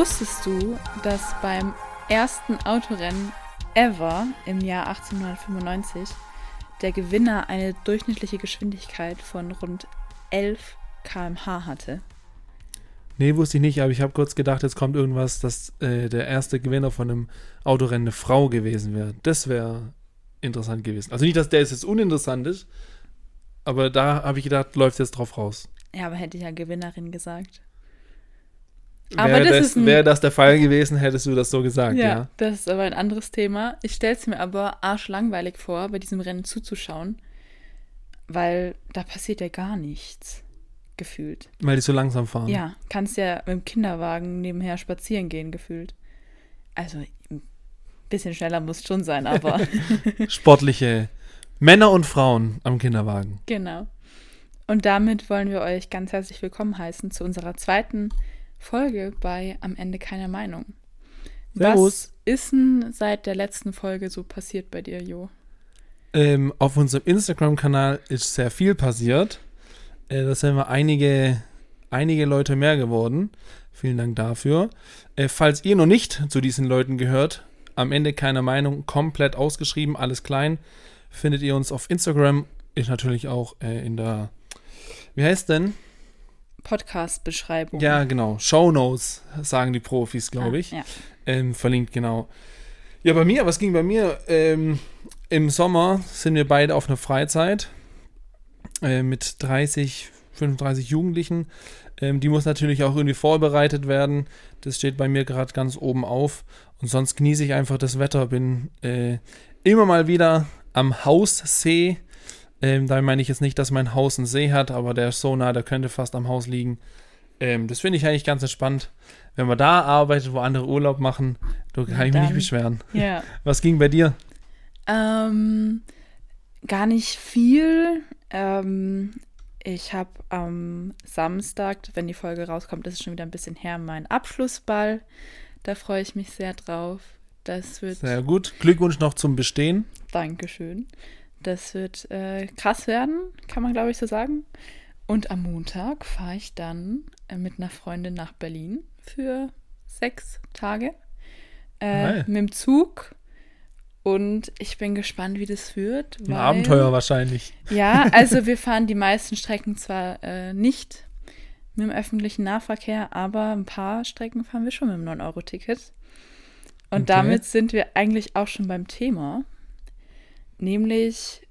Wusstest du, dass beim ersten Autorennen ever im Jahr 1895 der Gewinner eine durchschnittliche Geschwindigkeit von rund 11 km/h hatte? Nee, wusste ich nicht, aber ich habe kurz gedacht, jetzt kommt irgendwas, dass äh, der erste Gewinner von einem Autorennen eine Frau gewesen wäre. Das wäre interessant gewesen. Also nicht, dass der jetzt uninteressant ist, aber da habe ich gedacht, läuft jetzt drauf raus. Ja, aber hätte ich ja Gewinnerin gesagt. Aber wäre das, das, wär das der Fall gewesen, hättest du das so gesagt, ja. ja. Das ist aber ein anderes Thema. Ich stelle es mir aber arschlangweilig vor, bei diesem Rennen zuzuschauen, weil da passiert ja gar nichts, gefühlt. Weil die so langsam fahren. Ja, kannst ja mit dem Kinderwagen nebenher spazieren gehen, gefühlt. Also, ein bisschen schneller muss schon sein, aber. Sportliche Männer und Frauen am Kinderwagen. Genau. Und damit wollen wir euch ganz herzlich willkommen heißen zu unserer zweiten Folge bei Am Ende keine Meinung. Servus. Was ist denn seit der letzten Folge so passiert bei dir, Jo? Ähm, auf unserem Instagram-Kanal ist sehr viel passiert. Äh, da sind wir einige, einige Leute mehr geworden. Vielen Dank dafür. Äh, falls ihr noch nicht zu diesen Leuten gehört, am Ende keine Meinung, komplett ausgeschrieben, alles klein, findet ihr uns auf Instagram. Ist natürlich auch äh, in der, wie heißt denn? Podcast-Beschreibung. Ja, genau. Show Notes, sagen die Profis, glaube ah, ich. Ja. Ähm, verlinkt, genau. Ja, bei mir, was ging bei mir? Ähm, Im Sommer sind wir beide auf einer Freizeit äh, mit 30, 35 Jugendlichen. Ähm, die muss natürlich auch irgendwie vorbereitet werden. Das steht bei mir gerade ganz oben auf. Und sonst genieße ich einfach das Wetter. Bin äh, immer mal wieder am Haussee ähm, da meine ich jetzt nicht, dass mein Haus einen See hat, aber der ist so nah, der könnte fast am Haus liegen. Ähm, das finde ich eigentlich ganz entspannt. Wenn man da arbeitet, wo andere Urlaub machen, da kann ich mich nicht beschweren. Ja. Was ging bei dir? Ähm, gar nicht viel. Ähm, ich habe am Samstag, wenn die Folge rauskommt, das ist schon wieder ein bisschen her, meinen Abschlussball. Da freue ich mich sehr drauf. Das wird. Sehr gut. Glückwunsch noch zum Bestehen. Dankeschön. Das wird äh, krass werden, kann man glaube ich so sagen. Und am Montag fahre ich dann äh, mit einer Freundin nach Berlin für sechs Tage äh, mit dem Zug. Und ich bin gespannt, wie das wird. Weil, Ein Abenteuer wahrscheinlich. Ja, also wir fahren die meisten Strecken zwar äh, nicht mit dem öffentlichen Nahverkehr, aber ein paar Strecken fahren wir schon mit dem 9-Euro-Ticket. Und okay. damit sind wir eigentlich auch schon beim Thema nämlich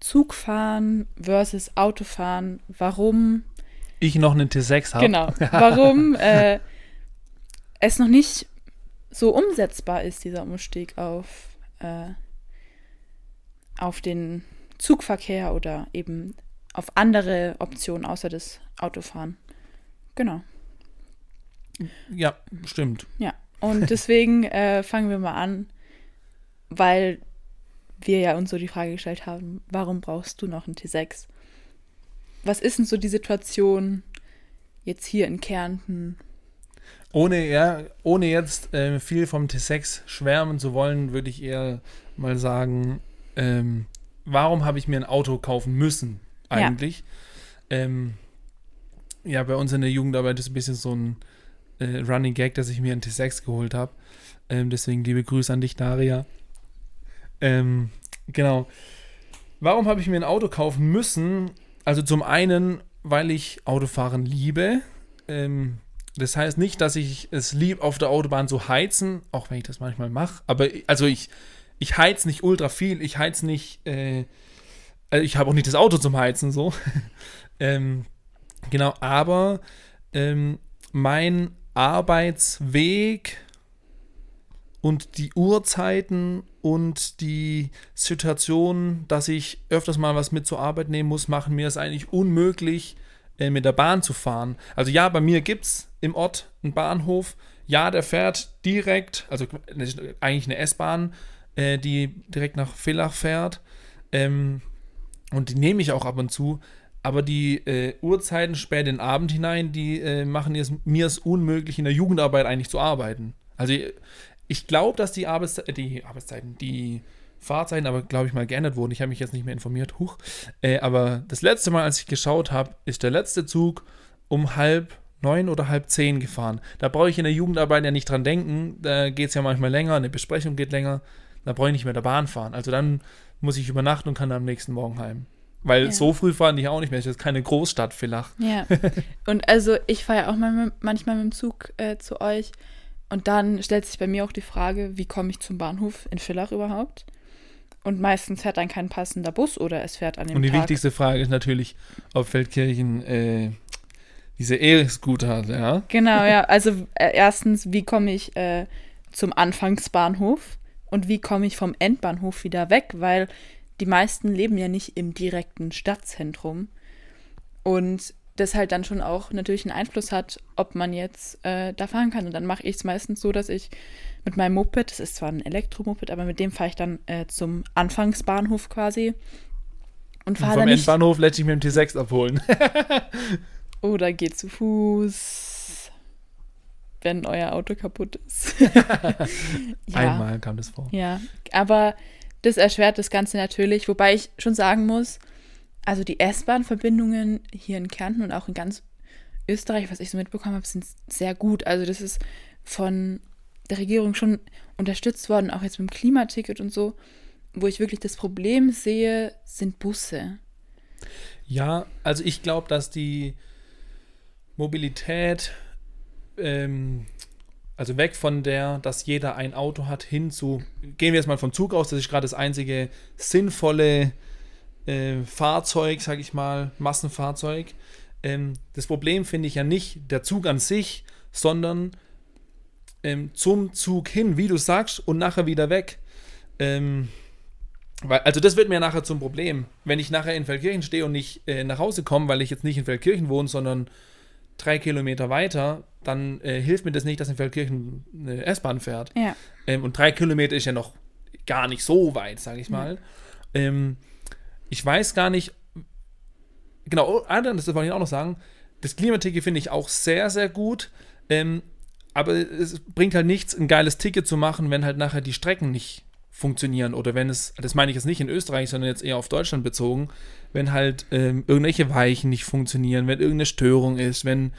Zugfahren versus Autofahren. Warum ich noch einen T6 habe. Genau. Warum äh, es noch nicht so umsetzbar ist, dieser Umstieg auf, äh, auf den Zugverkehr oder eben auf andere Optionen außer das Autofahren. Genau. Ja, stimmt. Ja, und deswegen äh, fangen wir mal an, weil wir ja uns so die Frage gestellt haben, warum brauchst du noch einen T6? Was ist denn so die Situation jetzt hier in Kärnten? Ohne, ja, ohne jetzt äh, viel vom T6 schwärmen zu wollen, würde ich eher mal sagen, ähm, warum habe ich mir ein Auto kaufen müssen eigentlich? Ja. Ähm, ja, bei uns in der Jugendarbeit ist ein bisschen so ein äh, Running Gag, dass ich mir ein T6 geholt habe. Ähm, deswegen liebe Grüße an dich, Daria. Ähm, genau. Warum habe ich mir ein Auto kaufen müssen? Also zum einen, weil ich Autofahren liebe. Ähm, das heißt nicht, dass ich es lieb, auf der Autobahn zu heizen, auch wenn ich das manchmal mache. Aber also ich, ich heiz nicht ultra viel. Ich heiz nicht. Äh, also ich habe auch nicht das Auto zum Heizen so. ähm, genau, aber ähm, mein Arbeitsweg und die Uhrzeiten und die Situation, dass ich öfters mal was mit zur Arbeit nehmen muss, machen mir es eigentlich unmöglich, äh, mit der Bahn zu fahren. Also ja, bei mir gibt es im Ort einen Bahnhof. Ja, der fährt direkt, also eigentlich eine S-Bahn, äh, die direkt nach Villach fährt. Ähm, und die nehme ich auch ab und zu. Aber die äh, Uhrzeiten spät in den Abend hinein, die äh, machen mir es unmöglich, in der Jugendarbeit eigentlich zu arbeiten. Also ich glaube, dass die, Arbeitsze die Arbeitszeiten, die Fahrzeiten aber, glaube ich, mal geändert wurden. Ich habe mich jetzt nicht mehr informiert. Huch. Äh, aber das letzte Mal, als ich geschaut habe, ist der letzte Zug um halb neun oder halb zehn gefahren. Da brauche ich in der Jugendarbeit ja nicht dran denken. Da geht es ja manchmal länger, eine Besprechung geht länger. Da brauche ich nicht mehr der Bahn fahren. Also dann muss ich übernachten und kann dann am nächsten Morgen heim. Weil ja. so früh fahren die auch nicht mehr. Das ist keine Großstadt, Villach. Ja. Und also ich fahre ja auch mal, manchmal mit dem Zug äh, zu euch. Und dann stellt sich bei mir auch die Frage, wie komme ich zum Bahnhof in Villach überhaupt? Und meistens fährt dann kein passender Bus oder es fährt an dem Und die Tag. wichtigste Frage ist natürlich, ob Feldkirchen äh, diese E-Scooter hat, ja? Genau, ja. Also äh, erstens, wie komme ich äh, zum Anfangsbahnhof und wie komme ich vom Endbahnhof wieder weg? Weil die meisten leben ja nicht im direkten Stadtzentrum. Und das halt dann schon auch natürlich einen Einfluss hat, ob man jetzt äh, da fahren kann. Und dann mache ich es meistens so, dass ich mit meinem Moped, das ist zwar ein Elektromoped, aber mit dem fahre ich dann äh, zum Anfangsbahnhof quasi. Und fahre dann. Vom Endbahnhof lässt ich mir den T6 abholen. Oder geht zu Fuß, wenn euer Auto kaputt ist. ja. Einmal kam das vor. Ja, aber das erschwert das Ganze natürlich, wobei ich schon sagen muss, also die S-Bahn-Verbindungen hier in Kärnten und auch in ganz Österreich, was ich so mitbekommen habe, sind sehr gut. Also das ist von der Regierung schon unterstützt worden, auch jetzt mit dem Klimaticket und so. Wo ich wirklich das Problem sehe, sind Busse. Ja, also ich glaube, dass die Mobilität, ähm, also weg von der, dass jeder ein Auto hat, hin zu, gehen wir jetzt mal vom Zug aus, das ist gerade das einzige sinnvolle äh, Fahrzeug, sage ich mal, Massenfahrzeug. Ähm, das Problem finde ich ja nicht der Zug an sich, sondern ähm, zum Zug hin, wie du sagst, und nachher wieder weg. Ähm, weil, also das wird mir nachher zum Problem. Wenn ich nachher in Feldkirchen stehe und nicht äh, nach Hause komme, weil ich jetzt nicht in Feldkirchen wohne, sondern drei Kilometer weiter, dann äh, hilft mir das nicht, dass in Feldkirchen eine S-Bahn fährt. Ja. Ähm, und drei Kilometer ist ja noch gar nicht so weit, sage ich mal. Ja. Ähm, ich weiß gar nicht, genau, das wollte ich auch noch sagen, das Klimaticket finde ich auch sehr, sehr gut. Ähm, aber es bringt halt nichts, ein geiles Ticket zu machen, wenn halt nachher die Strecken nicht funktionieren oder wenn es, das meine ich jetzt nicht in Österreich, sondern jetzt eher auf Deutschland bezogen, wenn halt ähm, irgendwelche Weichen nicht funktionieren, wenn irgendeine Störung ist, wenn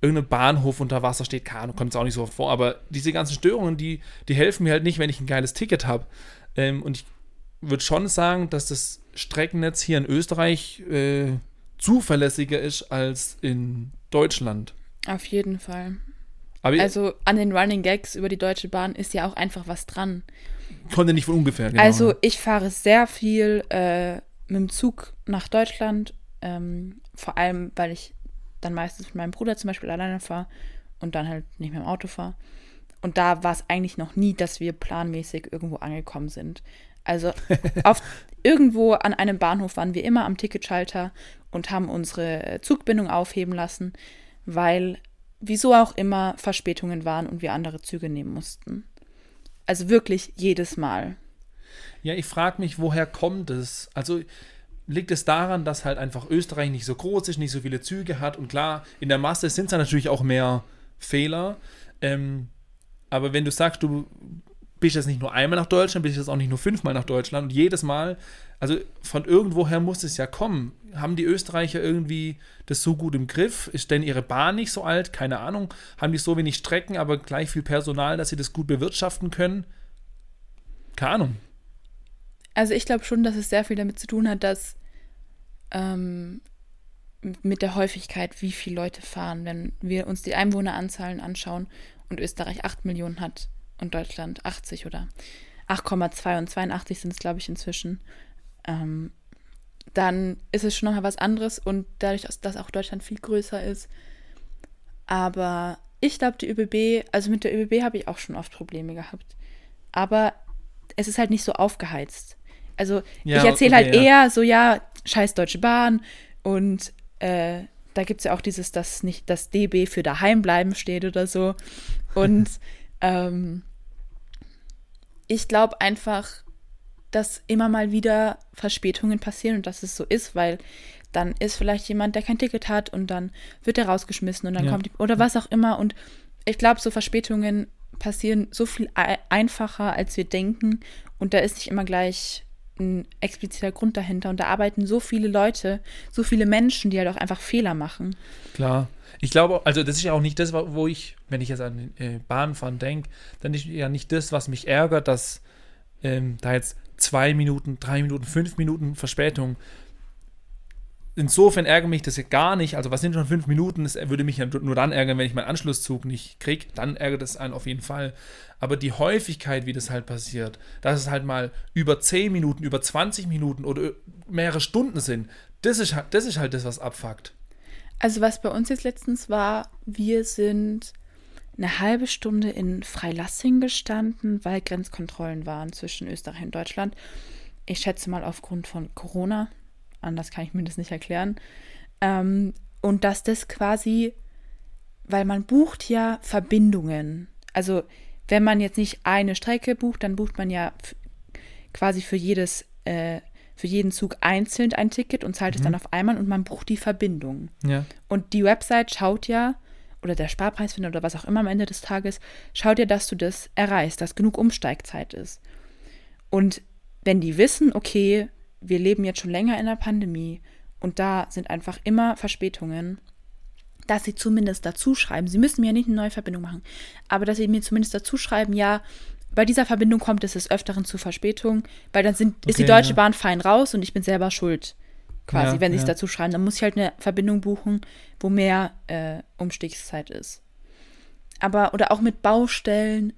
irgendein Bahnhof unter Wasser steht, Ahnung, kommt es auch nicht so oft vor, aber diese ganzen Störungen, die, die helfen mir halt nicht, wenn ich ein geiles Ticket habe. Ähm, und ich würde schon sagen, dass das Streckennetz hier in Österreich äh, zuverlässiger ist als in Deutschland. Auf jeden Fall. Aber also an den Running Gags über die Deutsche Bahn ist ja auch einfach was dran. Konnte nicht von ungefähr. Genau. Also ich fahre sehr viel äh, mit dem Zug nach Deutschland, ähm, vor allem weil ich dann meistens mit meinem Bruder zum Beispiel alleine fahre und dann halt nicht mehr im Auto fahre. Und da war es eigentlich noch nie, dass wir planmäßig irgendwo angekommen sind. Also auf, irgendwo an einem Bahnhof waren wir immer am Ticketschalter und haben unsere Zugbindung aufheben lassen, weil wieso auch immer Verspätungen waren und wir andere Züge nehmen mussten. Also wirklich jedes Mal. Ja, ich frage mich, woher kommt es? Also liegt es daran, dass halt einfach Österreich nicht so groß ist, nicht so viele Züge hat und klar, in der Masse sind es natürlich auch mehr Fehler. Ähm, aber wenn du sagst, du bist jetzt nicht nur einmal nach Deutschland, bist jetzt auch nicht nur fünfmal nach Deutschland und jedes Mal, also von irgendwoher muss es ja kommen. Haben die Österreicher irgendwie das so gut im Griff? Ist denn ihre Bahn nicht so alt? Keine Ahnung. Haben die so wenig Strecken, aber gleich viel Personal, dass sie das gut bewirtschaften können? Keine Ahnung. Also ich glaube schon, dass es sehr viel damit zu tun hat, dass ähm, mit der Häufigkeit, wie viele Leute fahren, wenn wir uns die Einwohneranzahlen anschauen und Österreich 8 Millionen hat und Deutschland 80 oder 8,2 und 82 sind es, glaube ich, inzwischen, ähm, dann ist es schon nochmal was anderes und dadurch, dass auch Deutschland viel größer ist. Aber ich glaube, die ÖBB, also mit der ÖBB habe ich auch schon oft Probleme gehabt. Aber es ist halt nicht so aufgeheizt. Also ja, ich erzähle okay, halt ja. eher so, ja, scheiß Deutsche Bahn und äh, da gibt es ja auch dieses, dass nicht das DB für daheim bleiben steht oder so. Und ähm, ich glaube einfach, dass immer mal wieder Verspätungen passieren und dass es so ist, weil dann ist vielleicht jemand, der kein Ticket hat und dann wird er rausgeschmissen und dann ja. kommt die, oder was auch immer. Und ich glaube, so Verspätungen passieren so viel einfacher, als wir denken. Und da ist nicht immer gleich ein expliziter Grund dahinter. Und da arbeiten so viele Leute, so viele Menschen, die halt auch einfach Fehler machen. Klar. Ich glaube, also das ist ja auch nicht das, wo ich, wenn ich jetzt an äh, Bahnfahren denke, dann ist ja nicht das, was mich ärgert, dass ähm, da jetzt zwei Minuten, drei Minuten, fünf Minuten Verspätung. Insofern ärgert mich das ja gar nicht. Also, was sind schon fünf Minuten? Das würde mich ja nur dann ärgern, wenn ich meinen Anschlusszug nicht kriege. Dann ärgert es einen auf jeden Fall. Aber die Häufigkeit, wie das halt passiert, dass es halt mal über zehn Minuten, über 20 Minuten oder mehrere Stunden sind, das ist, das ist halt das, was abfuckt. Also, was bei uns jetzt letztens war, wir sind eine halbe Stunde in Freilassing gestanden, weil Grenzkontrollen waren zwischen Österreich und Deutschland. Ich schätze mal aufgrund von Corona. Anders kann ich mir das nicht erklären. Ähm, und dass das quasi, weil man bucht ja Verbindungen. Also wenn man jetzt nicht eine Strecke bucht, dann bucht man ja quasi für jedes, äh, für jeden Zug einzeln ein Ticket und zahlt mhm. es dann auf einmal und man bucht die Verbindung. Ja. Und die Website schaut ja, oder der Sparpreisfinder oder was auch immer am Ende des Tages, schau dir, dass du das erreichst, dass genug Umsteigzeit ist. Und wenn die wissen, okay, wir leben jetzt schon länger in der Pandemie und da sind einfach immer Verspätungen, dass sie zumindest dazu schreiben, sie müssen mir ja nicht eine neue Verbindung machen, aber dass sie mir zumindest dazu schreiben, ja, bei dieser Verbindung kommt es des Öfteren zu Verspätung, weil dann sind, okay, ist die Deutsche ja. Bahn fein raus und ich bin selber schuld quasi, ja, wenn sie es dazu schreiben. Dann muss ich halt eine Verbindung buchen, wo mehr äh, Umstiegszeit ist. Aber, oder auch mit Baustellen,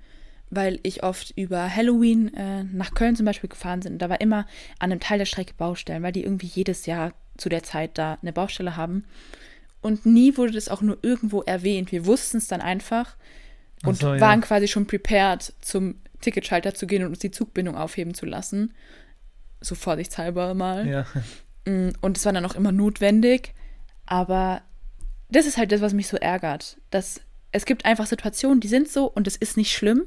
weil ich oft über Halloween äh, nach Köln zum Beispiel gefahren bin. Da war immer an einem Teil der Strecke Baustellen, weil die irgendwie jedes Jahr zu der Zeit da eine Baustelle haben. Und nie wurde das auch nur irgendwo erwähnt. Wir wussten es dann einfach und so, ja. waren quasi schon prepared, zum Ticketschalter zu gehen und uns die Zugbindung aufheben zu lassen. So vorsichtshalber mal. Ja. Mm, und es war dann auch immer notwendig. Aber das ist halt das, was mich so ärgert. Dass es gibt einfach Situationen, die sind so und es ist nicht schlimm.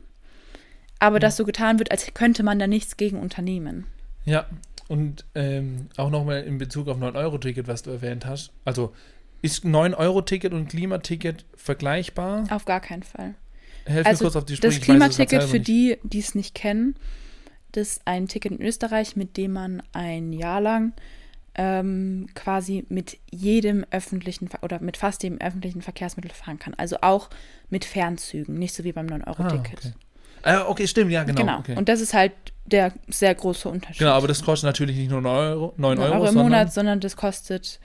Aber ja. dass so getan wird, als könnte man da nichts gegen unternehmen. Ja, und ähm, auch nochmal in Bezug auf 9-Euro-Ticket, was du erwähnt hast. Also ist 9-Euro-Ticket und Klimaticket vergleichbar? Auf gar keinen Fall. Helf also mir kurz auf die Sprünge. Das Klimaticket, für die, die es nicht kennen, das ist ein Ticket in Österreich, mit dem man ein Jahr lang ähm, quasi mit jedem öffentlichen oder mit fast jedem öffentlichen Verkehrsmittel fahren kann. Also auch mit Fernzügen, nicht so wie beim 9-Euro-Ticket. Ah, okay. Ah, okay, stimmt, ja, genau. Genau. Okay. Und das ist halt der sehr große Unterschied. Genau, aber das kostet natürlich nicht nur 9 Euro, 9 Euro, Euro im sondern Monat, sondern das kostet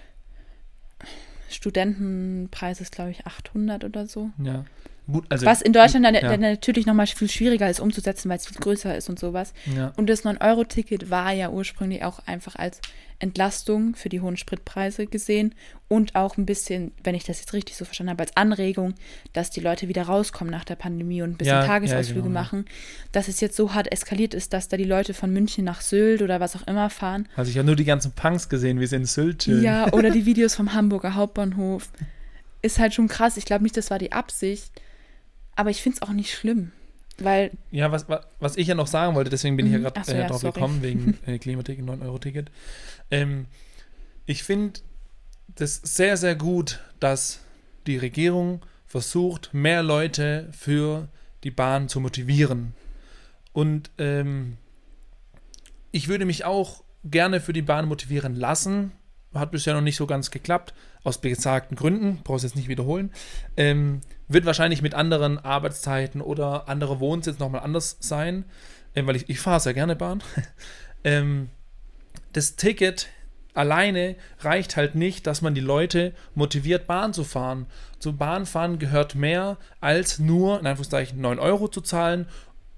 Studentenpreis ist, glaube ich, 800 oder so. Ja. Gut, also, Was in Deutschland dann, ja. dann natürlich nochmal viel schwieriger ist umzusetzen, weil es viel größer ist und sowas. Ja. Und das 9-Euro-Ticket war ja ursprünglich auch einfach als Entlastung für die hohen Spritpreise gesehen und auch ein bisschen, wenn ich das jetzt richtig so verstanden habe, als Anregung, dass die Leute wieder rauskommen nach der Pandemie und ein bisschen ja, Tagesausflüge genau, machen. Dass es jetzt so hart eskaliert ist, dass da die Leute von München nach Sylt oder was auch immer fahren. Also ich habe nur die ganzen Punks gesehen, wie sie in Sylt chillen. Ja, oder die Videos vom Hamburger Hauptbahnhof. Ist halt schon krass. Ich glaube nicht, das war die Absicht. Aber ich finde es auch nicht schlimm. Weil. Ja, was, was ich ja noch sagen wollte, deswegen bin ich ja mhm. gerade so, äh, ja, drauf sorry. gekommen, wegen äh, Klimaticket, 9-Euro-Ticket. Ähm, ich finde das sehr, sehr gut, dass die Regierung versucht, mehr Leute für die Bahn zu motivieren. Und ähm, ich würde mich auch gerne für die Bahn motivieren lassen. Hat bisher noch nicht so ganz geklappt, aus besagten Gründen, brauchst jetzt nicht wiederholen. Ähm, wird wahrscheinlich mit anderen Arbeitszeiten oder andere Wohnsitz nochmal anders sein, äh, weil ich, ich fahre sehr gerne Bahn. ähm, das Ticket alleine reicht halt nicht, dass man die Leute motiviert, Bahn zu fahren. Zum Bahnfahren gehört mehr als nur, in Anführungszeichen, 9 Euro zu zahlen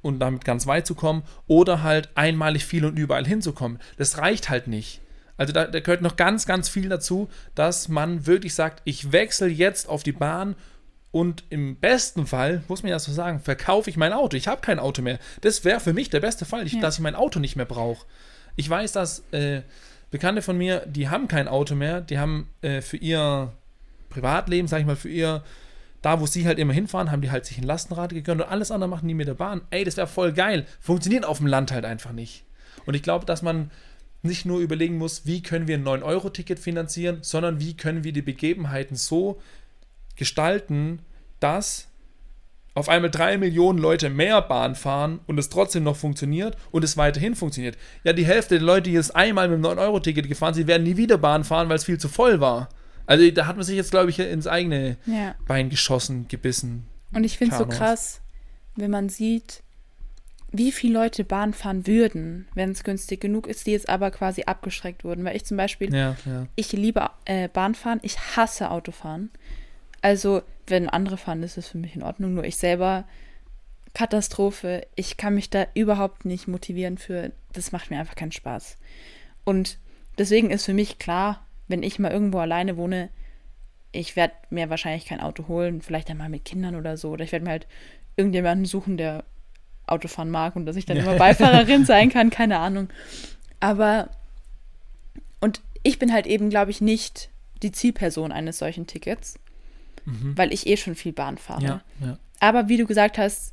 und damit ganz weit zu kommen oder halt einmalig viel und überall hinzukommen. Das reicht halt nicht. Also da, da gehört noch ganz, ganz viel dazu, dass man wirklich sagt, ich wechsle jetzt auf die Bahn und im besten Fall, muss man ja so sagen, verkaufe ich mein Auto. Ich habe kein Auto mehr. Das wäre für mich der beste Fall, ich, ja. dass ich mein Auto nicht mehr brauche. Ich weiß, dass äh, Bekannte von mir, die haben kein Auto mehr, die haben äh, für ihr Privatleben, sag ich mal, für ihr, da wo sie halt immer hinfahren, haben die halt sich ein Lastenrad gegönnt und alles andere machen die mit der Bahn. Ey, das wäre voll geil. Funktioniert auf dem Land halt einfach nicht. Und ich glaube, dass man nicht nur überlegen muss, wie können wir ein 9-Euro-Ticket finanzieren, sondern wie können wir die Begebenheiten so gestalten, dass auf einmal drei Millionen Leute mehr Bahn fahren und es trotzdem noch funktioniert und es weiterhin funktioniert. Ja, die Hälfte der Leute, die jetzt einmal mit dem 9-Euro-Ticket gefahren sind, werden nie wieder Bahn fahren, weil es viel zu voll war. Also da hat man sich jetzt, glaube ich, ins eigene Ja. Bein geschossen, gebissen. Und ich finde es so krass, wenn man sieht, wie viele Leute Bahn fahren würden, wenn es günstig genug ist, die jetzt aber quasi abgeschreckt wurden. Weil ich zum Beispiel, Ja, ja. ich liebe äh, Bahnfahren, ich hasse Autofahren. Also, wenn andere fahren, ist es für mich in Ordnung. Nur ich selber, Katastrophe. Ich kann mich da überhaupt nicht motivieren für, das macht mir einfach keinen Spaß. Und deswegen ist für mich klar, wenn ich mal irgendwo alleine wohne, ich werde mir wahrscheinlich kein Auto holen, vielleicht einmal mit Kindern oder so. Oder ich werde mir halt irgendjemanden suchen, der Autofahren mag und dass ich dann Ja. immer Beifahrerin sein kann, keine Ahnung. Aber, und ich bin halt eben, glaube ich, nicht die Zielperson eines solchen Tickets, Mhm. weil ich eh schon viel Bahn fahre. Ja, ja. Aber wie du gesagt hast,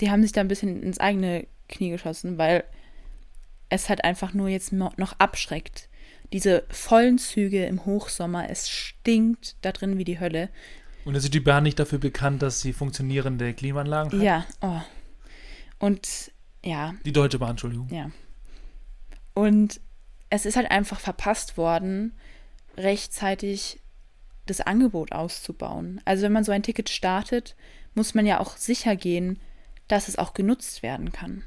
die haben sich da ein bisschen ins eigene Knie geschossen, weil es halt einfach nur jetzt noch abschreckt. Diese vollen Züge im Hochsommer, es stinkt da drin wie die Hölle. Und ist die Bahn nicht dafür bekannt, dass sie funktionierende Klimaanlagen hat? Ja, oh. Und ja, Die Deutsche Bahn, Entschuldigung. ja. Und es ist halt einfach verpasst worden, rechtzeitig das Angebot auszubauen. Also wenn man so ein Ticket startet, muss man ja auch sicher gehen, dass es auch genutzt werden kann.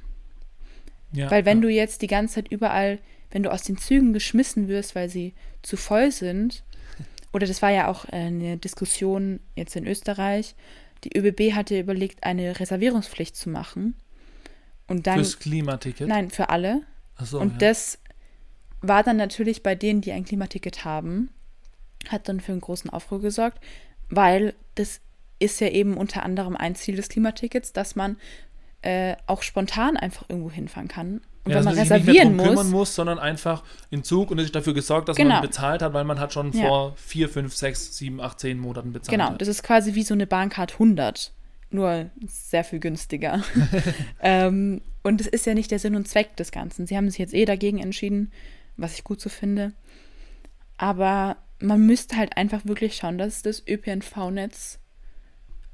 Ja, Weil wenn ja. du jetzt die ganze Zeit überall, wenn du aus den Zügen geschmissen wirst, weil sie zu voll sind, oder das war ja auch äh, eine Diskussion jetzt in Österreich, die ÖBB hatte überlegt, eine Reservierungspflicht zu machen. Und dann, Fürs Klimaticket? nein, für alle. Achso, und ja. das war dann natürlich bei denen, die ein Klimaticket haben, hat dann für einen großen Aufruhr gesorgt, weil das ist ja eben unter anderem ein Ziel des Klimatickets, dass man äh, auch spontan einfach irgendwo hinfahren kann. Und ja, wenn dass man nicht reservieren kümmern muss, muss, sondern einfach in Zug und es ist dafür gesorgt, dass Genau. man bezahlt hat, weil man hat schon Ja. vor vier, fünf, sechs, sieben, acht, zehn Monaten bezahlt. genau, hat. das ist quasi wie so eine Bahncard 100, nur sehr viel günstiger. ähm, und es ist ja nicht der Sinn und Zweck des Ganzen. Sie haben sich jetzt eh dagegen entschieden, was ich gut so finde. Aber man müsste halt einfach wirklich schauen, dass das ÖPNV-Netz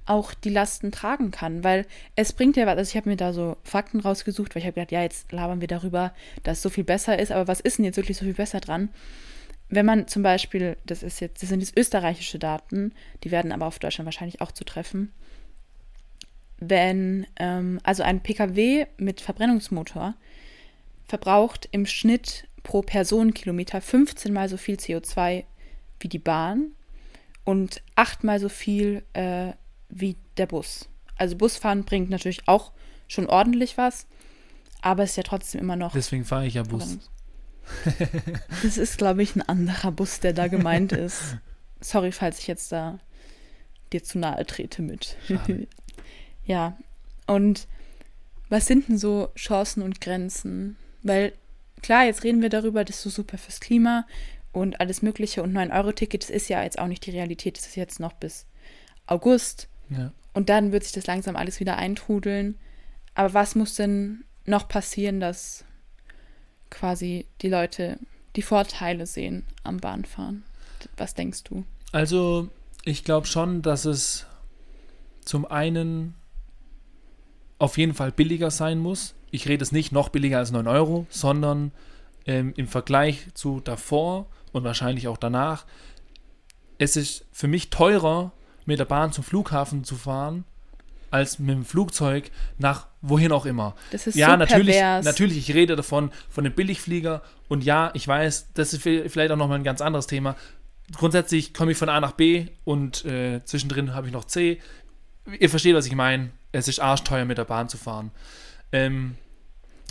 auch die Lasten tragen kann, weil es bringt ja was. Also ich habe mir da so Fakten rausgesucht, weil ich habe gedacht, ja, jetzt labern wir darüber, dass es so viel besser ist, aber was ist denn jetzt wirklich so viel besser dran? Wenn man zum Beispiel, das ist jetzt, das sind jetzt österreichische Daten, die werden aber auf Deutschland wahrscheinlich auch zu treffen. Wenn, ähm, also ein Pkw mit Verbrennungsmotor verbraucht im Schnitt pro Personenkilometer 15 mal so viel CO2 wie die Bahn und achtmal so viel äh, wie der Bus. Also Busfahren bringt natürlich auch schon ordentlich was, aber es ist ja trotzdem immer noch. Deswegen fahre ich ja Bus. Das ist, glaube ich, ein anderer Bus, der da gemeint ist. Sorry, falls ich jetzt da dir zu nahe trete mit. Ja, und was sind denn so Chancen und Grenzen? Weil, klar, jetzt reden wir darüber, das ist so super fürs Klima und alles Mögliche und 9-Euro-Ticket, das ist ja jetzt auch nicht die Realität, das ist jetzt noch bis August Ja. und dann wird sich das langsam alles wieder eintrudeln. Aber was muss denn noch passieren, dass quasi die Leute die Vorteile sehen am Bahnfahren? Was denkst du? Also, ich glaube schon, dass es zum einen auf jeden Fall billiger sein muss. Ich rede es nicht noch billiger als 9 Euro, sondern ähm, im Vergleich zu davor und wahrscheinlich auch danach. Es ist für mich teurer, mit der Bahn zum Flughafen zu fahren, als mit dem Flugzeug nach wohin auch immer. Das ist ja, so natürlich, pervers. natürlich, ich rede davon, von dem Billigflieger. Und ja, ich weiß, das ist vi- vielleicht auch nochmal ein ganz anderes Thema. Grundsätzlich komme ich von A nach B und äh, zwischendrin habe ich noch C. Ihr versteht, was ich meine. Es ist arschteuer, mit der Bahn zu fahren. Ähm,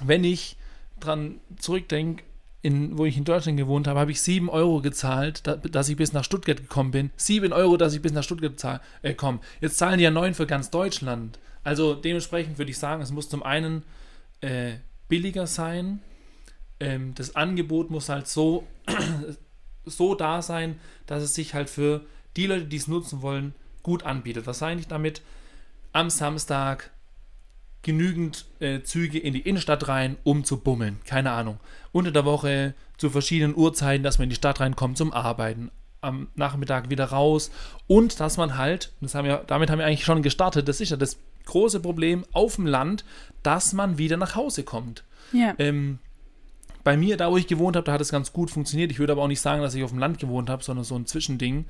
wenn ich dran zurückdenke, in, wo ich in Deutschland gewohnt habe, habe ich 7 Euro gezahlt, da, dass ich bis nach Stuttgart gekommen bin. 7 Euro, dass ich bis nach Stuttgart äh, komme. Jetzt zahlen die ja 9 für ganz Deutschland. Also dementsprechend würde ich sagen, es muss zum einen äh, billiger sein. Ähm, das Angebot muss halt so, so da sein, dass es sich halt für die Leute, die es nutzen wollen, gut anbietet. Was meine ich damit? Am Samstag genügend äh, Züge in die Innenstadt rein, um zu bummeln. Keine Ahnung. Unter der Woche zu verschiedenen Uhrzeiten, dass man in die Stadt reinkommt zum Arbeiten. Am Nachmittag wieder raus. Und dass man halt, das haben wir, damit haben wir eigentlich schon gestartet, das ist ja das große Problem auf dem Land, dass man wieder nach Hause kommt. Ja. Ähm, bei mir, da wo ich gewohnt habe, da hat es ganz gut funktioniert. Ich würde aber auch nicht sagen, dass ich auf dem Land gewohnt habe, sondern so ein Zwischending.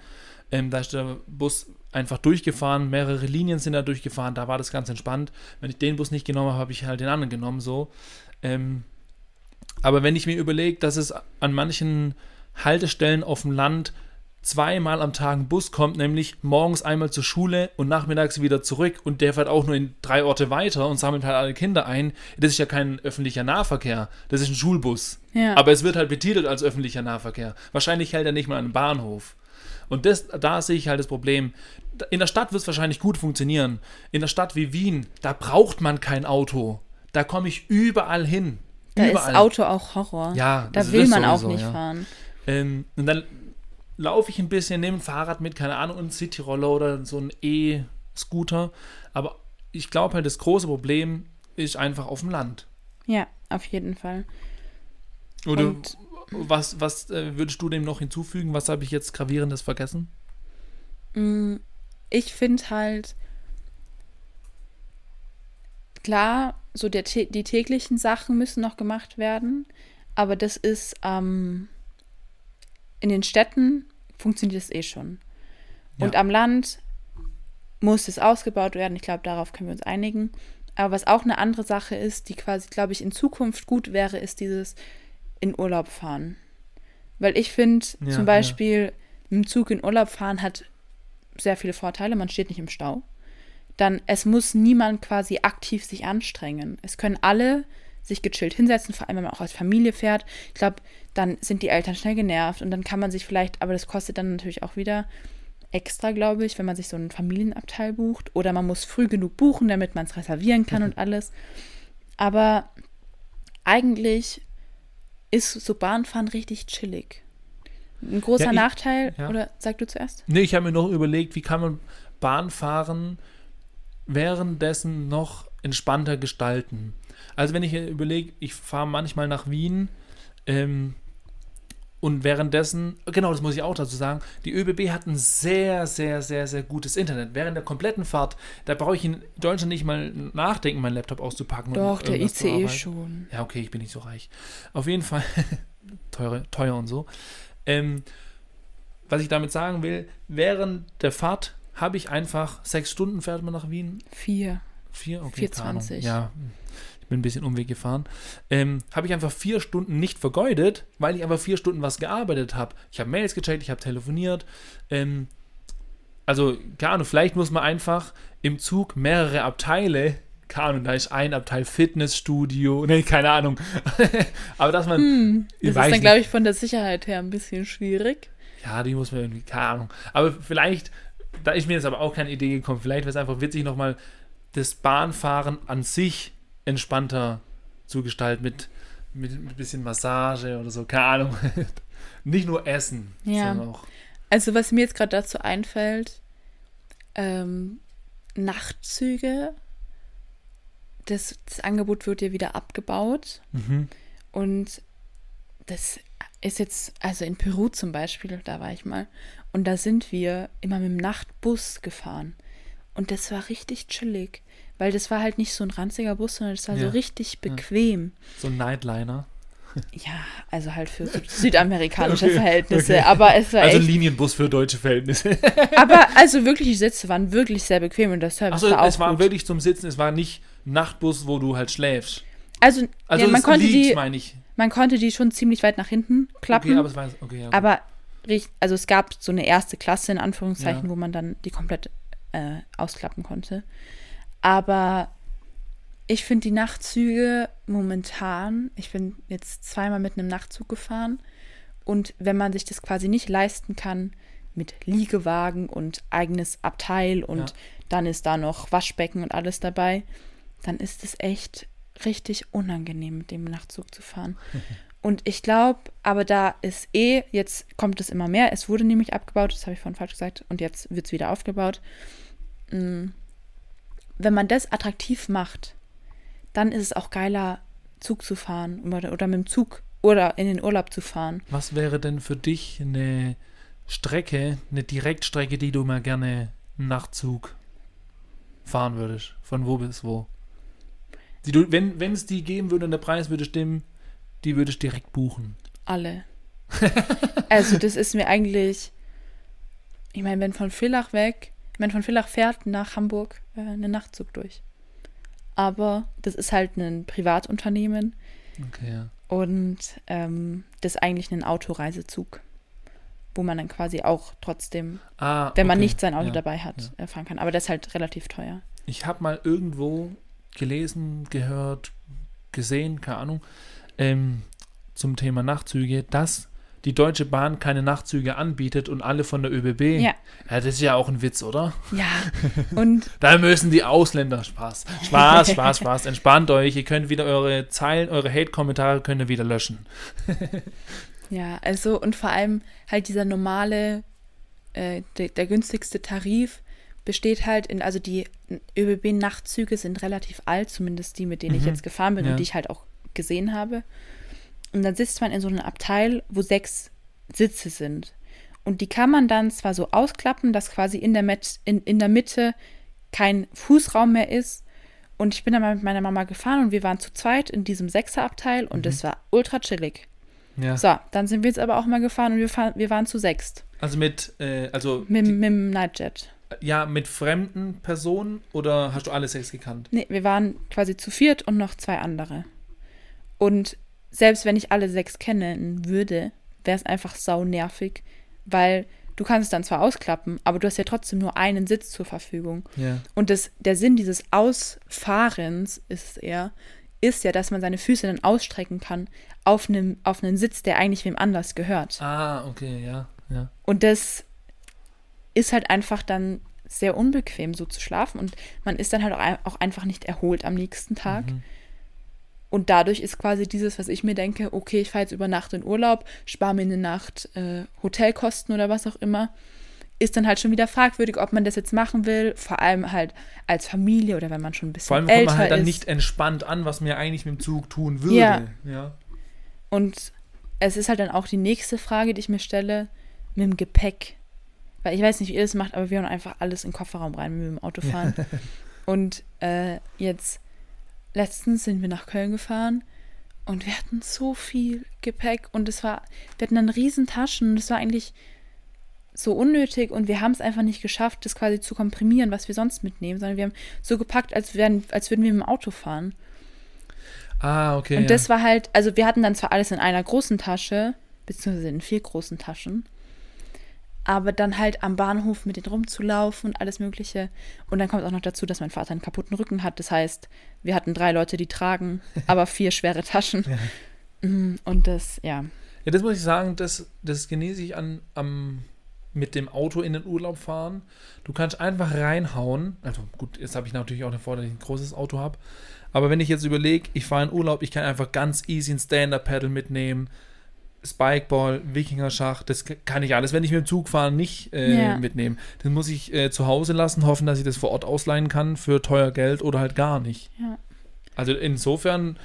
Ähm, da ist der Bus einfach durchgefahren, mehrere Linien sind da durchgefahren, da war das ganz entspannt. Wenn ich den Bus nicht genommen habe, habe ich halt den anderen genommen, so. Ähm, aber wenn ich mir überlege, dass es an manchen Haltestellen auf dem Land zweimal am Tag ein Bus kommt, nämlich morgens einmal zur Schule und nachmittags wieder zurück und der fährt auch nur in drei Orte weiter und sammelt halt alle Kinder ein. Das ist ja kein öffentlicher Nahverkehr, das ist ein Schulbus. Ja. Aber es wird halt betitelt als öffentlicher Nahverkehr. Wahrscheinlich hält er nicht mal an einem Bahnhof. Und das, da sehe ich halt das Problem. In der Stadt wird es wahrscheinlich gut funktionieren. In der Stadt wie Wien, da braucht man kein Auto. Da komme ich überall hin. Da überall. ist Auto auch Horror. Ja, da will man auch sowieso, nicht ja. fahren. Ähm, und dann laufe ich ein bisschen, nehme ein Fahrrad mit, keine Ahnung, ein Cityroller oder so ein E-Scooter. Aber ich glaube halt, das große Problem ist einfach auf dem Land. Ja, auf jeden Fall. Oder Und- was, was äh, würdest du dem noch hinzufügen? Was habe ich jetzt Gravierendes vergessen? Mm, Ich finde halt, klar, so der, die täglichen Sachen müssen noch gemacht werden, aber das ist ähm, in den Städten funktioniert es eh schon. Und Ja. am Land muss es ausgebaut werden. Ich glaube, darauf können wir uns einigen. Aber was auch eine andere Sache ist, die quasi, glaube ich, in Zukunft gut wäre, ist dieses in Urlaub fahren. Weil ich finde, Ja, zum Beispiel, mit dem Zug in Urlaub fahren hat sehr viele Vorteile. Man steht nicht im Stau. Dann, es muss niemand quasi aktiv sich anstrengen. Es können alle sich gechillt hinsetzen, vor allem wenn man auch als Familie fährt. Ich glaube, dann sind die Eltern schnell genervt und dann kann man sich vielleicht, aber das kostet dann natürlich auch wieder extra, glaube ich, wenn man sich so einen Familienabteil bucht. Oder man muss früh genug buchen, damit man es reservieren kann und alles. Aber eigentlich ist so Bahnfahren richtig chillig. Ein großer Ja, ich- Nachteil, ja. oder sag du zuerst? Nee, ich habe mir noch überlegt, wie kann man Bahn fahren währenddessen noch entspannter gestalten. Also wenn ich überlege, ich fahre manchmal nach Wien ähm, und währenddessen, genau, das muss ich auch dazu sagen, die ÖBB hat ein sehr, sehr, sehr, sehr gutes Internet. Während der kompletten Fahrt, da brauche ich in Deutschland nicht mal nachdenken, meinen Laptop auszupacken. und Doch, der ICE schon. Ja, okay, ich bin nicht so reich. Auf jeden Fall teure, teuer und so. Ähm, was ich damit sagen will, während der Fahrt habe ich einfach sechs Stunden fährt man nach Wien. Vier. Vier? Okay, keine Ahnung. 4,20. Ja, bin ein bisschen Umweg gefahren. Ähm, habe ich einfach vier Stunden nicht vergeudet, weil ich einfach vier Stunden was gearbeitet habe. Ich habe Mails gecheckt, ich habe telefoniert. Ähm, also, keine Ahnung, vielleicht muss man einfach im Zug mehrere Abteile, keine Ahnung, da ist ein Abteil Fitnessstudio, nee, keine Ahnung. Aber dass man, Hm, das ist dann, glaube ich, von der Sicherheit her ein bisschen schwierig. ja, die muss man irgendwie, keine Ahnung. Aber vielleicht, da ist mir jetzt aber auch keine Idee gekommen, vielleicht wäre es einfach witzig, nochmal das Bahnfahren an sich entspannter zu gestalten mit, mit ein bisschen Massage oder so, keine Ahnung. Nicht nur Essen, Ja. sondern auch. Also, was mir jetzt gerade dazu einfällt, ähm, Nachtzüge, das, das Angebot wird ja wieder abgebaut. Mhm. Und das ist jetzt, also in Peru zum Beispiel, da war ich mal, und da sind wir immer mit dem Nachtbus gefahren. Und das war richtig chillig, weil das war halt nicht so ein ranziger Bus, sondern das war so Ja. richtig bequem. So ein Nightliner. Ja, also halt für süd südamerikanische Okay, Verhältnisse, okay. aber es war Also echt. Linienbus für deutsche Verhältnisse. Aber also wirklich, die Sitze waren wirklich sehr bequem und der Service Achso, war auch es war gut. wirklich zum Sitzen, es war nicht Nachtbus, wo du halt schläfst. Also, Also ja, man, konnte liegt, die, man konnte die schon ziemlich weit nach hinten klappen. Okay, aber es war okay, ja, gut. Aber also es gab so eine erste Klasse in Anführungszeichen, Ja. wo man dann die komplett äh, ausklappen konnte. Aber ich finde die Nachtzüge momentan, ich bin jetzt zweimal mit einem Nachtzug gefahren und wenn man sich das quasi nicht leisten kann mit Liegewagen und eigenes Abteil und Ja. dann ist da noch Waschbecken und alles dabei, dann ist es echt richtig unangenehm, mit dem Nachtzug zu fahren. Und ich glaube, aber da ist eh, jetzt kommt es immer mehr. Es wurde nämlich abgebaut, das habe ich vorhin falsch gesagt, und jetzt wird es wieder aufgebaut. Mm, Wenn man das attraktiv macht, dann ist es auch geiler, Zug zu fahren oder, oder mit dem Zug oder in den Urlaub zu fahren. Was wäre denn für dich eine Strecke, eine Direktstrecke, die du mal gerne Nachtzug fahren würdest? Von wo bis wo? Die du, wenn es die geben würde und der Preis würde stimmen, die würdest du direkt buchen. Alle. also das ist mir eigentlich, ich meine, wenn von Villach weg, ich meine, von Villach fährt nach Hamburg äh, einen Nachtzug durch. Aber das ist halt ein Privatunternehmen. Okay, ja. Und ähm, das ist eigentlich ein Autoreisezug, wo man dann quasi auch trotzdem, Ah, wenn man okay. nicht sein Auto Ja, dabei hat, ja. äh, fahren kann. Aber das ist halt relativ teuer. Ich habe mal irgendwo gelesen, gehört, gesehen, keine Ahnung, ähm, zum Thema Nachtzüge, dass die Deutsche Bahn keine Nachtzüge anbietet und alle von der ÖBB. Ja. Ja, das ist ja auch ein Witz, oder? Ja, und Da müssen die Ausländer Spaß. Spaß, Spaß, Spaß. Entspannt euch. Ihr könnt wieder eure Zeilen, eure Hate-Kommentare könnt ihr wieder löschen. ja, also und vor allem halt dieser normale, äh, der, der günstigste Tarif besteht halt in, also die ÖBB-Nachtzüge sind relativ alt, zumindest die, mit denen ich Mhm. jetzt gefahren bin Ja. und die ich halt auch gesehen habe. Und dann sitzt man in so einem Abteil, wo sechs Sitze sind. Und die kann man dann zwar so ausklappen, dass quasi in der, Met, in, in der Mitte kein Fußraum mehr ist. Und ich bin dann mal mit meiner Mama gefahren und wir waren zu zweit in diesem Sechserabteil und es war ultra chillig. Ja. So, dann sind wir jetzt aber auch mal gefahren und wir, fahren, wir waren zu sechst. Also mit, äh, also Mit, die, mit dem Nightjet. ja, mit fremden Personen oder hast du alle sechs gekannt? Nee, wir waren quasi zu viert und noch zwei andere. Und selbst wenn ich alle sechs kennen würde, wäre es einfach sau nervig, weil du kannst es dann zwar ausklappen, aber du hast ja trotzdem nur einen Sitz zur Verfügung. Ja. Und das, der Sinn dieses Ausfahrens ist eher, ist ja, dass man seine Füße dann ausstrecken kann auf einem, auf einen Sitz, der eigentlich wem anders gehört. Ah, okay, ja, ja. Und das ist halt einfach dann sehr unbequem, so zu schlafen. Und man ist dann halt auch, auch einfach nicht erholt am nächsten Tag. Mhm. Und dadurch ist quasi dieses, was ich mir denke, okay, ich fahre jetzt über Nacht in Urlaub, spare mir eine Nacht äh, Hotelkosten oder was auch immer, ist dann halt schon wieder fragwürdig, ob man das jetzt machen will. Vor allem halt als Familie oder wenn man schon ein bisschen Vor allem kommt älter man halt dann ist. nicht entspannt an, was mir eigentlich mit dem Zug tun würde. Ja. ja. Und es ist halt dann auch die nächste Frage, die ich mir stelle, mit dem Gepäck. Weil ich weiß nicht, wie ihr das macht, aber wir hauen einfach alles in den Kofferraum rein, wenn wir mit dem Auto fahren. und äh, jetzt, letztens sind wir nach Köln gefahren und wir hatten so viel Gepäck und es war, wir hatten dann riesen Taschen und es war eigentlich so unnötig und wir haben es einfach nicht geschafft, das quasi zu komprimieren, was wir sonst mitnehmen, sondern wir haben so gepackt, als, wären, als würden wir mit dem Auto fahren. Ah, okay. Und ja. das war halt, also wir hatten dann zwar alles in einer großen Tasche, beziehungsweise in vier großen Taschen, aber dann halt am Bahnhof mit denen rumzulaufen und alles Mögliche. Und dann kommt auch noch dazu, dass mein Vater einen kaputten Rücken hat. Das heißt, wir hatten drei Leute, die tragen, aber vier schwere Taschen. Mm, Und das, ja. Ja, das muss ich sagen, das, das genieße ich an, am, mit dem Auto in den Urlaub fahren. Du kannst einfach reinhauen. Also gut, jetzt habe ich natürlich auch den Vorteil, dass ich ein großes Auto habe. Aber wenn ich jetzt überlege, ich fahre in Urlaub, ich kann einfach ganz easy ein Stand-Up-Paddle mitnehmen, Spikeball, Wikingerschach, das kann ich alles, wenn ich mit dem Zug fahre, nicht äh, Ja. mitnehmen. Das muss ich äh, zu Hause lassen, hoffen, dass ich das vor Ort ausleihen kann für teuer Geld oder halt gar nicht. Ja. Also insofern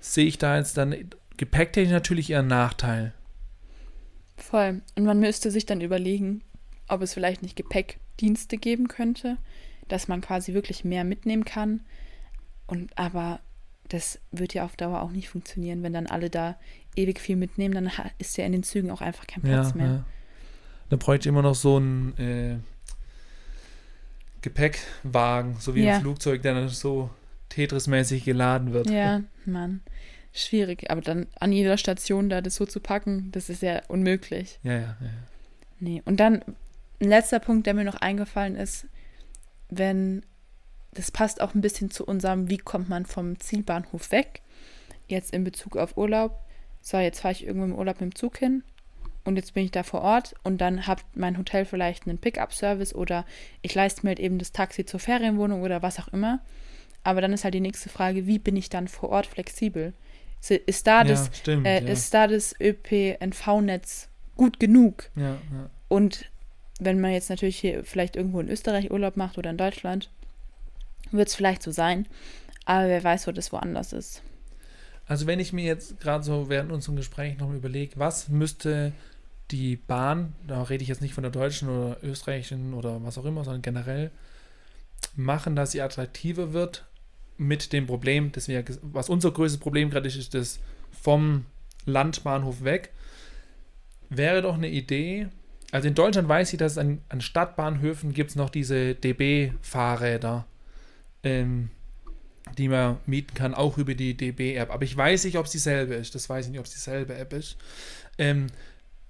sehe ich da jetzt dann gepäcktechnisch natürlich eher einen Nachteil. Voll. Und man müsste sich dann überlegen, ob es vielleicht nicht Gepäckdienste geben könnte, dass man quasi wirklich mehr mitnehmen kann. Und aber das wird ja auf Dauer auch nicht funktionieren, wenn dann alle da ewig viel mitnehmen, dann ist ja in den Zügen auch einfach kein Platz ja, mehr. Ja. Da bräuchte ich immer noch so einen äh, Gepäckwagen, so wie Ja. im Flugzeug, der dann so Tetris-mäßig geladen wird. Ja, Mann. Schwierig. Aber dann an jeder Station da das so zu packen, das ist ja unmöglich. Ja, ja, ja. Nee. Und dann ein letzter Punkt, der mir noch eingefallen ist, wenn, das passt auch ein bisschen zu unserem, wie kommt man vom Zielbahnhof weg, jetzt in Bezug auf Urlaub. So, jetzt fahre ich irgendwo im Urlaub mit dem Zug hin und jetzt bin ich da vor Ort und dann hat mein Hotel vielleicht einen Pickup-Service oder ich leiste mir halt eben das Taxi zur Ferienwohnung oder was auch immer. Aber dann ist halt die nächste Frage, wie bin ich dann vor Ort flexibel? Ist- da, das, stimmt. äh, ja. ist da das ÖPNV-Netz gut genug? ja. Und wenn man jetzt natürlich hier vielleicht irgendwo in Österreich Urlaub macht oder in Deutschland, wird es vielleicht so sein. Aber wer weiß, wo das woanders ist. Also wenn ich mir jetzt gerade so während unserem Gespräch noch überlege, was müsste die Bahn, da rede ich jetzt nicht von der deutschen oder österreichischen oder was auch immer, sondern generell, machen, dass sie attraktiver wird mit dem Problem, das wir, was unser größtes Problem gerade ist, ist das vom Landbahnhof weg. Wäre doch eine Idee. Also in Deutschland weiß ich, dass es an, an Stadtbahnhöfen gibt es noch diese DB-Fahrräder, ähm, die man mieten kann, auch über die DB-App. Aber ich weiß nicht, ob es dieselbe ist. Das weiß ich nicht, ob es dieselbe App ist. Ähm,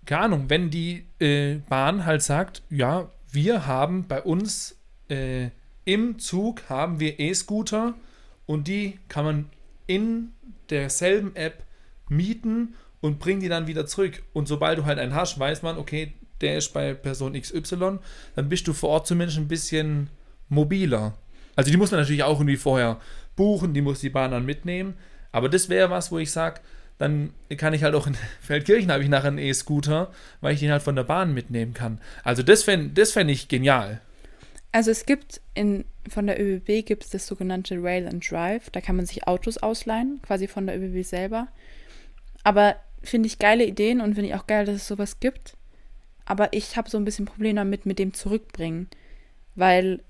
keine Ahnung, wenn die äh, Bahn halt sagt, ja, wir haben bei uns äh, im Zug haben wir E-Scooter und die kann man in derselben App mieten und bringen die dann wieder zurück. Und sobald du halt einen hast, weiß man, okay, der ist bei Person XY, dann bist du vor Ort zumindest ein bisschen mobiler. Also die muss man natürlich auch irgendwie vorher buchen, die muss die Bahn dann mitnehmen. Aber das wäre was, wo ich sage, dann kann ich halt auch in Feldkirchen habe ich nachher einen E-Scooter, weil ich den halt von der Bahn mitnehmen kann. Also das fände das fänd ich genial. Also es gibt in, von der ÖBB gibt es das sogenannte Rail and Drive. Da kann man sich Autos ausleihen, quasi von der ÖBB selber. Aber finde ich geile Ideen und finde ich auch geil, dass es sowas gibt. Aber ich habe so ein bisschen Probleme damit, mit dem Zurückbringen. Weil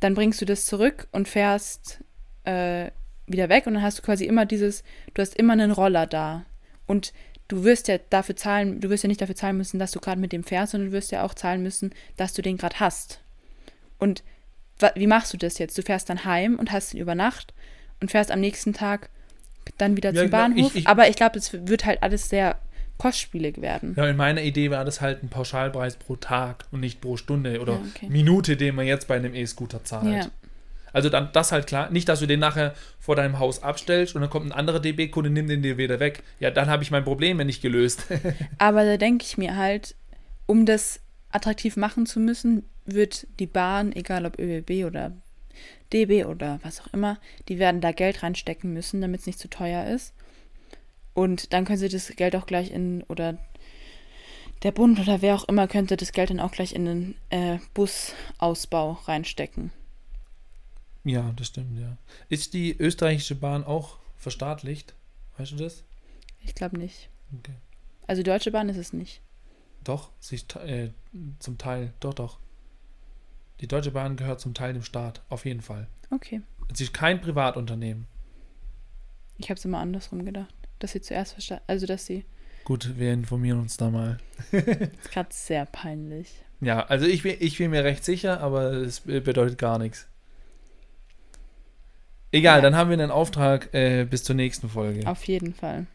dann bringst du das zurück und fährst äh, wieder weg und dann hast du quasi immer dieses, du hast immer einen Roller da. Und du wirst ja dafür zahlen, du wirst ja nicht dafür zahlen müssen, dass du gerade mit dem fährst, sondern du wirst ja auch zahlen müssen, dass du den gerade hast. Und wie machst du das jetzt? Du fährst dann heim und hast ihn über Nacht und fährst am nächsten Tag dann wieder ja, zum Bahnhof. Ich, ich, aber ich glaube, es wird halt alles sehr kostspielig werden. Ja, in meiner Idee war das halt ein Pauschalpreis pro Tag und nicht pro Stunde oder ja, okay. Minute, den man jetzt bei einem E-Scooter zahlt. Ja. Also dann das halt klar. Nicht, dass du den nachher vor deinem Haus abstellst und dann kommt ein anderer DB-Kunde, nimmt den dir wieder weg. Ja, dann habe ich mein Problem nicht gelöst. Aber da denke ich mir halt, um das attraktiv machen zu müssen, wird die Bahn, egal ob ÖBB oder DB oder was auch immer, die werden da Geld reinstecken müssen, damit es nicht zu teuer ist. Und dann können sie das Geld auch gleich in, oder der Bund oder wer auch immer könnte das Geld dann auch gleich in den äh, Busausbau reinstecken. Ja, das stimmt, ja. Ist die österreichische Bahn auch verstaatlicht? Weißt du das? Ich glaube nicht. Okay. Also die Deutsche Bahn ist es nicht. Doch, sie ist äh, zum Teil, doch, doch. Die Deutsche Bahn gehört zum Teil dem Staat, auf jeden Fall. Okay. Sie ist kein Privatunternehmen. Ich habe es immer andersrum gedacht, dass sie zuerst verstanden, also dass sie. Gut, wir informieren uns da mal. das ist gerade sehr peinlich. Ja, also ich bin, ich bin mir recht sicher, aber es bedeutet gar nichts. Egal, ja. dann haben wir einen Auftrag äh, bis zur nächsten Folge. Auf jeden Fall.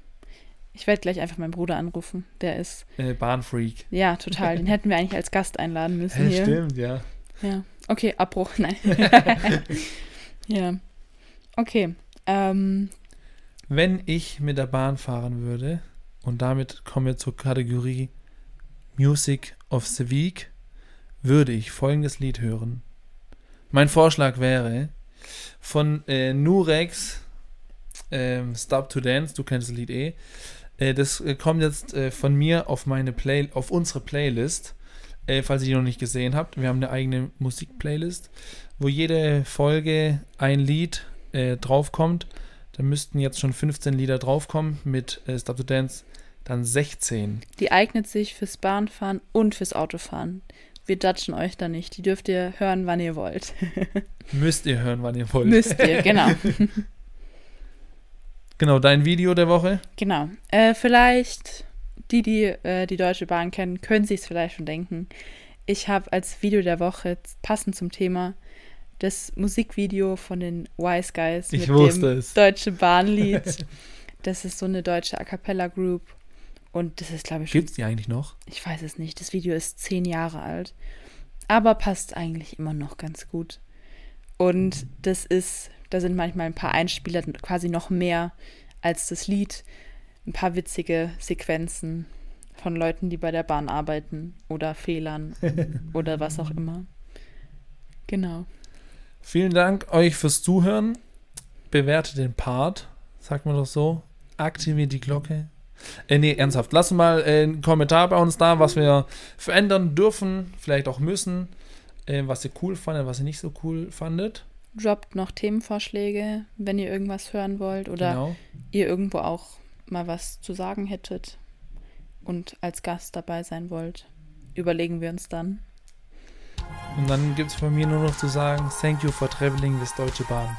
Ich werde gleich einfach meinen Bruder anrufen. Der ist. Äh, Bahnfreak. Ja, total. Den hätten wir eigentlich als Gast einladen müssen. Hä, hier. Stimmt, ja. Ja. Okay, Abbruch. Nein. ja. Okay. Ähm. Wenn ich mit der Bahn fahren würde, und damit kommen wir zur Kategorie Music of the Week, würde ich folgendes Lied hören. Mein Vorschlag wäre von äh, Nurex ähm, Stop to Dance, du kennst das Lied eh. Äh, das äh, kommt jetzt äh, von mir auf meine Play auf unsere Playlist. Äh, falls ihr die noch nicht gesehen habt, wir haben eine eigene Musik-Playlist, wo jede Folge ein Lied äh, draufkommt. Da müssten jetzt schon 15 Lieder draufkommen, mit äh, Stop to Dance dann 16. Die eignet sich fürs Bahnfahren und fürs Autofahren. Wir judgen euch da nicht. Die dürft ihr hören, wann ihr wollt. Müsst ihr hören, wann ihr wollt. Müsst ihr, genau. Genau, dein Video der Woche? Genau. Äh, vielleicht, die, die äh, die Deutsche Bahn kennen, können sich es vielleicht schon denken. Ich habe als Video der Woche, passend zum Thema, das Musikvideo von den Wise Guys ich mit dem es. Deutsche Bahnlied. das ist so eine deutsche A Cappella Group. Und das ist, glaube ich, Gibt es die eigentlich noch? Ich weiß es nicht. Das Video ist zehn Jahre alt. Aber passt eigentlich immer noch ganz gut. Und das ist da sind manchmal ein paar Einspieler quasi noch mehr als das Lied. Ein paar witzige Sequenzen von Leuten, die bei der Bahn arbeiten oder Fehlern oder was auch immer. Genau. Vielen Dank euch fürs Zuhören. Bewertet den Part, sagt man doch so. Aktiviert die Glocke. Äh, nee, ernsthaft. Lasst mal äh, einen Kommentar bei uns da, was wir verändern dürfen, vielleicht auch müssen, äh, was ihr cool fandet, was ihr nicht so cool fandet droppt noch Themenvorschläge, wenn ihr irgendwas hören wollt oder genau. ihr irgendwo auch mal was zu sagen hättet und als Gast dabei sein wollt. Überlegen wir uns dann. Und dann gibt es von mir nur noch zu sagen, thank you for traveling with Deutsche Bahn.